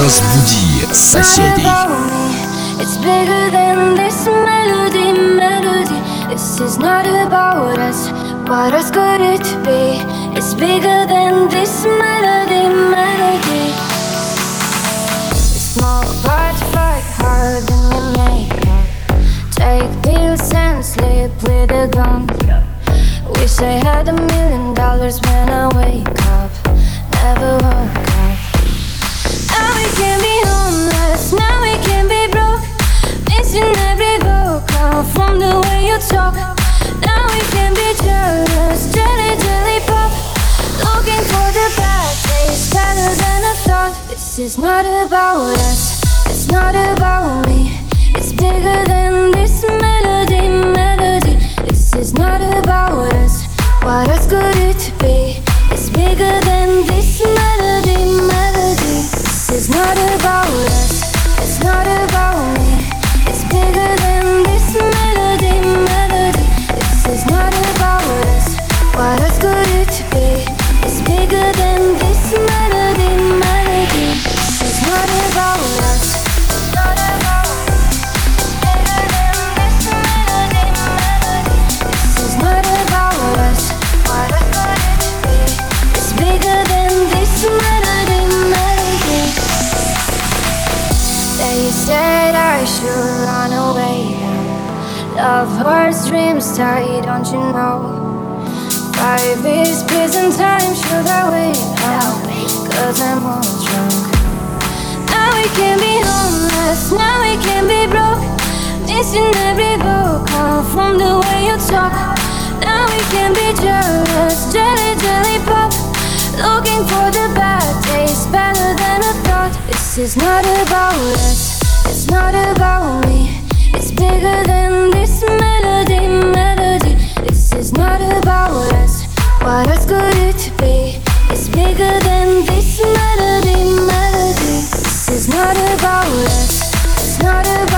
Разбуди соседей. It's bigger than this melody, melody. This is not about us. What else could it be? It's bigger than this melody, melody. Small parts fight harder than your makeup. Take pills and sleep with a gun. Wish I had a million dollars when I wake up. Never woke This is not about us, it's not about me. It's bigger than this melody, melody. This is not about us. What else could it be? It's bigger than this is not about us. It's not about me. It's bigger dreams die, don't you know? Five is prison time, should I wait now? Cause I'm all drunk. Now we can be homeless, now we can be broke. Missing every vocal from the way you talk. Now we can be jealous, jelly, jelly pop. Looking for the bad days, better than I thought. This is not about us, it's not about me. It's bigger than Is not about us. What else could it be? It's bigger than this melody, melody. This is not about us. It's not about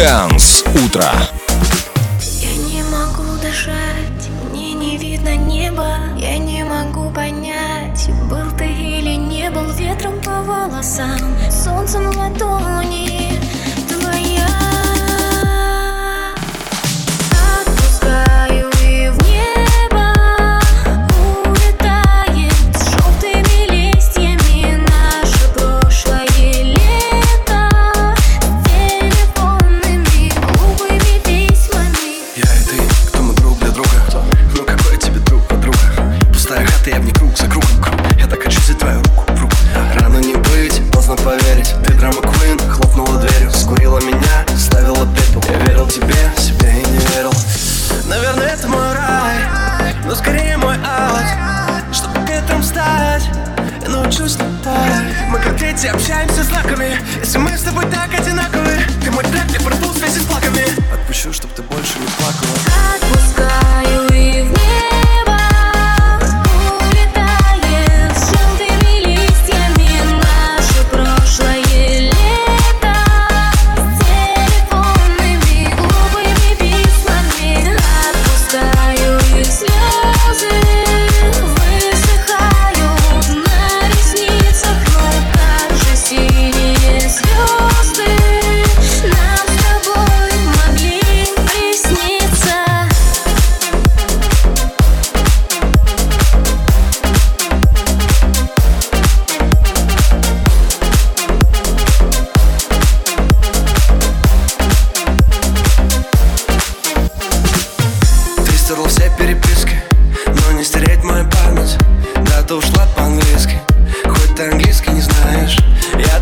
Дэнс Утро. Я не могу дышать, мне не видно неба Я не могу понять, был ты или не был Ветром по волосам, солнцем в Хэллоуин Хлопнула дверью, скурила меня, ставила пепел. Я верил тебе, себе и не верил. Наверное, это мой рай, но скорее мой ад. Чтобы ветром стать, я научусь летать. Мы как дети общаемся знаками, если мы с тобой так одинаковы. Ты мой трек, я пропуск весь с плаками Отпущу, чтобы ты больше не плакала.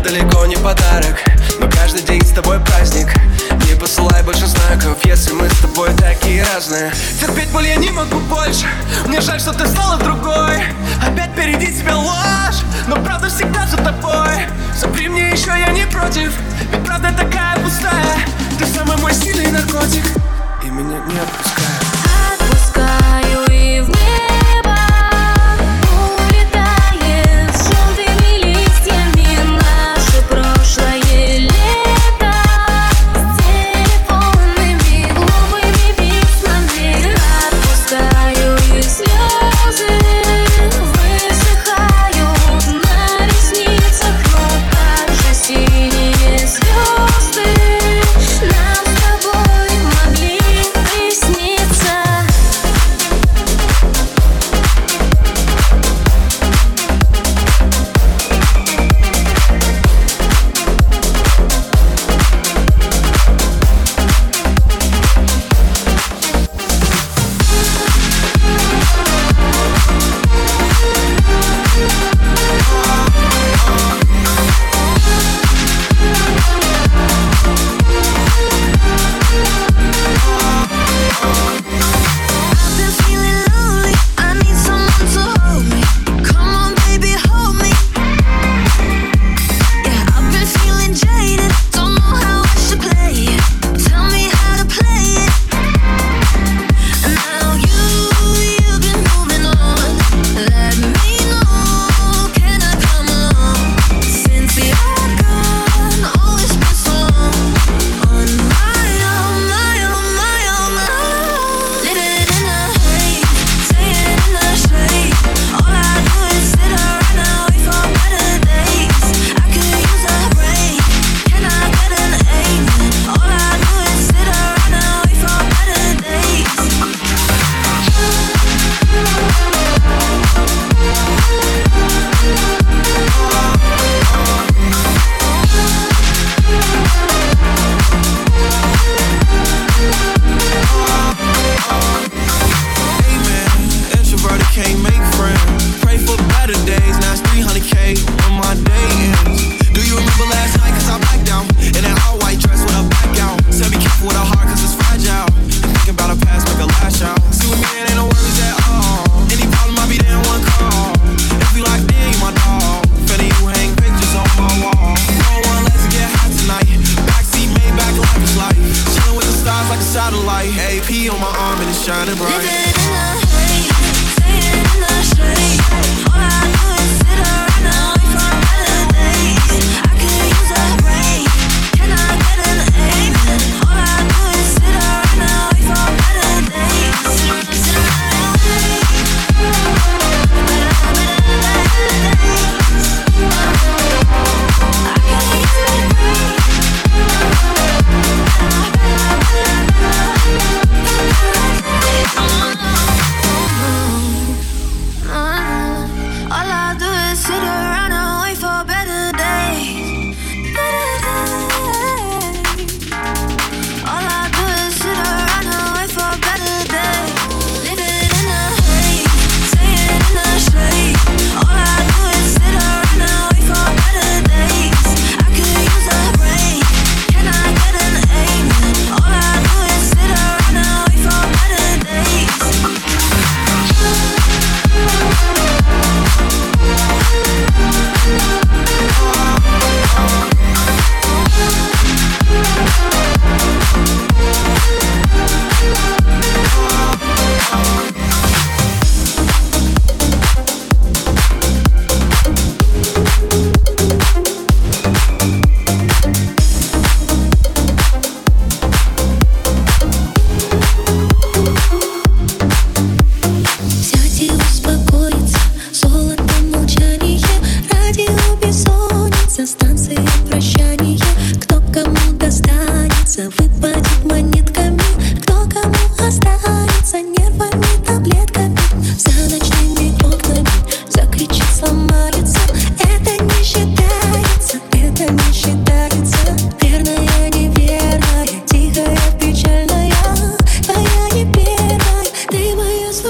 далеко не подарок. Но каждый день с тобой праздник. Не посылай больше знаков, если мы с тобой такие разные. Терпеть боль я не могу больше. Мне жаль, что ты стала другой. Опять впереди тебя ложь. Но правда всегда за тобой. Запри мне еще, я не против. Ведь правда такая пустая. Ты самый мой сильный наркотик. И меня не отпускает Отпускаю.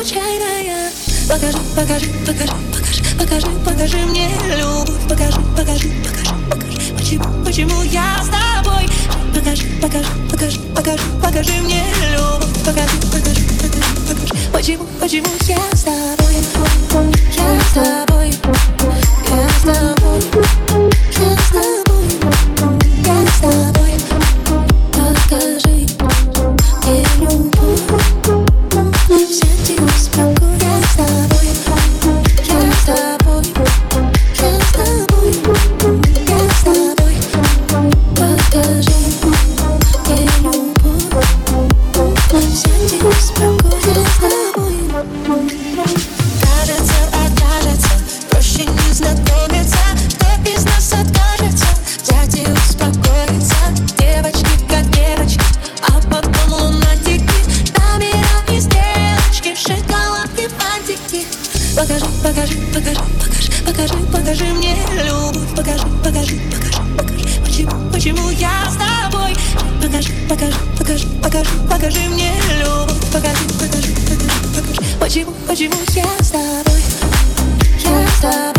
случайная. Покажи, покажи, покажи, покажи, покажи, покажи мне любовь. Покажи, покажи, покажи, покажи, почему, почему я с тобой. Покажи, покажи, покажи, покажи, покажи мне любовь. Покажи, покажи, покажи, покажи, почему, почему я с тобой. Я с тобой. Hoje você é estável, estável.